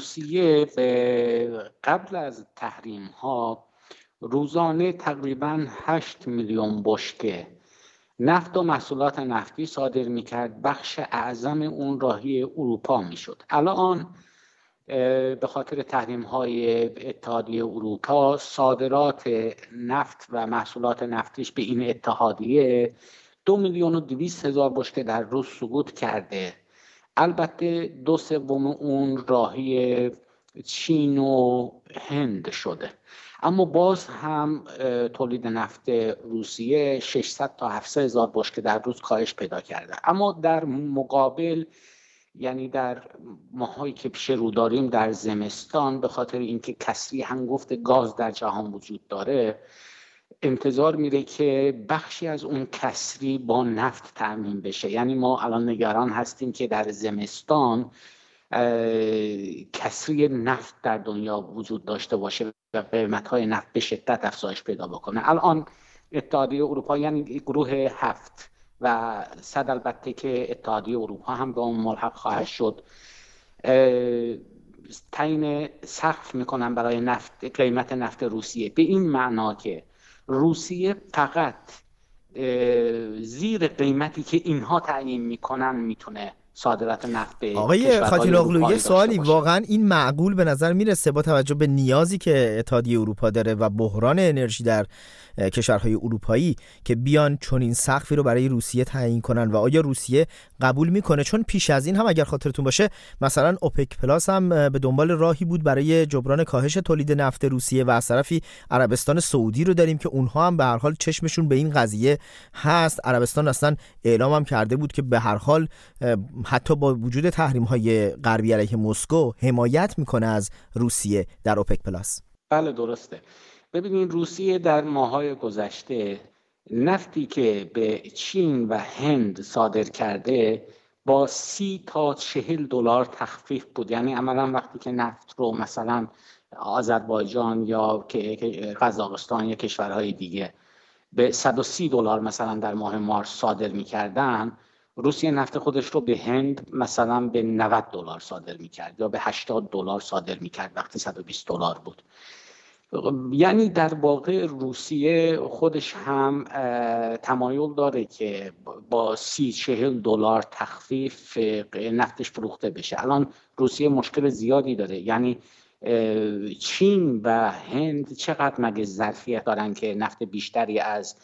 روسیه قبل از تحریم ها روزانه تقریبا 8 میلیون بشکه نفت و محصولات نفتی صادر می‌کرد. بخش اعظم اون راهی اروپا می‌شد. الان به خاطر تحریم های اتحادیه اروپا صادرات نفت و محصولات نفتیش به این اتحادیه دو میلیون و دویست هزار بشکه در روز سقوط کرده. البته دو سوم اون راهی چین و هند شده. اما باز هم تولید نفت روسیه 600 تا 700 هزار بشکه در روز کاهش پیدا کرده. اما در مقابل یعنی در ماهایی که پیش رو داریم در زمستان به خاطر اینکه کسری هنگفت گاز در جهان وجود داره انتظار میره که بخشی از اون کسری با نفت تأمین بشه. یعنی ما الان نگران هستیم که در زمستان کسری نفت در دنیا وجود داشته باشه و قیمت های نفت به شدت افزایش پیدا بکنه. الان اتحادیه اروپا یعنی گروه هفت و صد البته که اتحادیه اروپا هم به اون ملحق خواهد شد تعیین سقف می‌کنن برای نفت قیمت نفت روسیه. به این معنا که روسیه فقط زیر قیمتی که اینها تعیین می‌کنن می‌تونه صادرات نفت به آقای خاطی یه سوالی واقعا این معقول به نظر می‌رسه با توجه به نیازی که اتحادیه اروپا داره و بحران انرژی در کشورهای اروپایی که بیان چون این سقفی رو برای روسیه تعیین کنن و آیا روسیه قبول می‌کنه؟ چون پیش از این هم اگر خاطرتون باشه مثلا اوپک پلاس هم به دنبال راهی بود برای جبران کاهش تولید نفت روسیه و از طرفی عربستان سعودی رو داریم که اونها هم به هر حال چشمشون به این قضیه هست. عربستان اصلا اعلام هم کرده بود که به هر حال حتی با وجود تحریم های غربی علیه مسکو حمایت می‌کنه از روسیه در اوپک پلاس. بله درسته. ببینید روسیه در ماهای گذشته نفتی که به چین و هند صادر کرده با سی تا چهل دلار تخفیف بود. یعنی عملا وقتی که نفت رو مثلا آذربایجان یا قزاقستان یا کشورهای دیگه به 130 دلار مثلا در ماه مارس صادر می‌کردن روسیه نفت خودش رو به هند مثلا به 90 دلار صادر می‌کرد یا به 80 دلار صادر می‌کرد وقتی 120 دلار بود. یعنی در واقع روسیه خودش هم تمایل داره که با سی چهل دلار تخفیف نفتش فروخته بشه. الان روسیه مشکل زیادی داره. یعنی چین و هند چقدر مگه ظرفیت دارن که نفت بیشتری از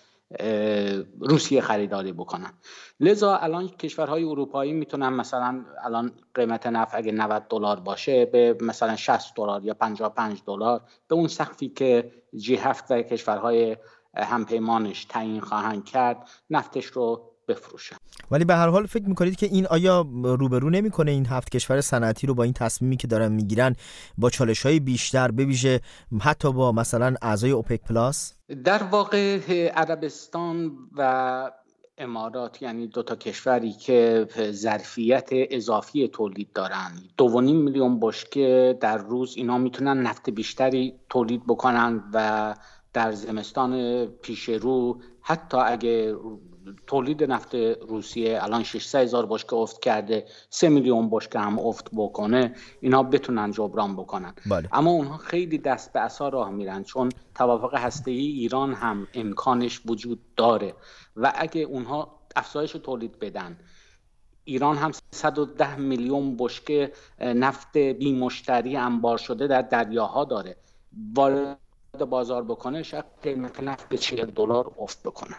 روسیه خریداری بکنن. لذا الان کشورهای اروپایی می‌تونن مثلا الان قیمت نفت اگه 90 دلار باشه به مثلا 60 دلار یا 55 دلار به اون سقفی که جی هفت و کشورهای همپیمانش تعیین خواهند کرد نفتش رو بفروشن. ولی به هر حال فکر می‌کنید که این آیا روبرو نمی‌کنه این هفت کشور صنعتی رو با این تصمیمی که دارن می‌گیرن با چالش های بیشتر بویژه حتی با مثلا اعضای اوپک پلاس؟ در واقع عربستان و امارات یعنی دو تا کشوری که ظرفیت اضافی تولید دارن. دو میلیون بشکه در روز اینا می‌تونن نفت بیشتری تولید بکنن و در زمستان پیش رو حتی اگه تولید نفت روسیه الان 600 هزار بشکه افت کرده 3 میلیون بشکه هم افت بکنه اینا بتونن جبران بکنن. بله. اما اونها خیلی دست به اثر راه میرن چون توافق هسته ای ایران هم امکانش وجود داره. و اگه اونها افزایش تولید بدن ایران هم 110 میلیون بشکه نفت بی مشتری انبار شده در دریاها داره. وارد بازار بکنه شاید قیمت نفت به 40 دلار افت بکنه.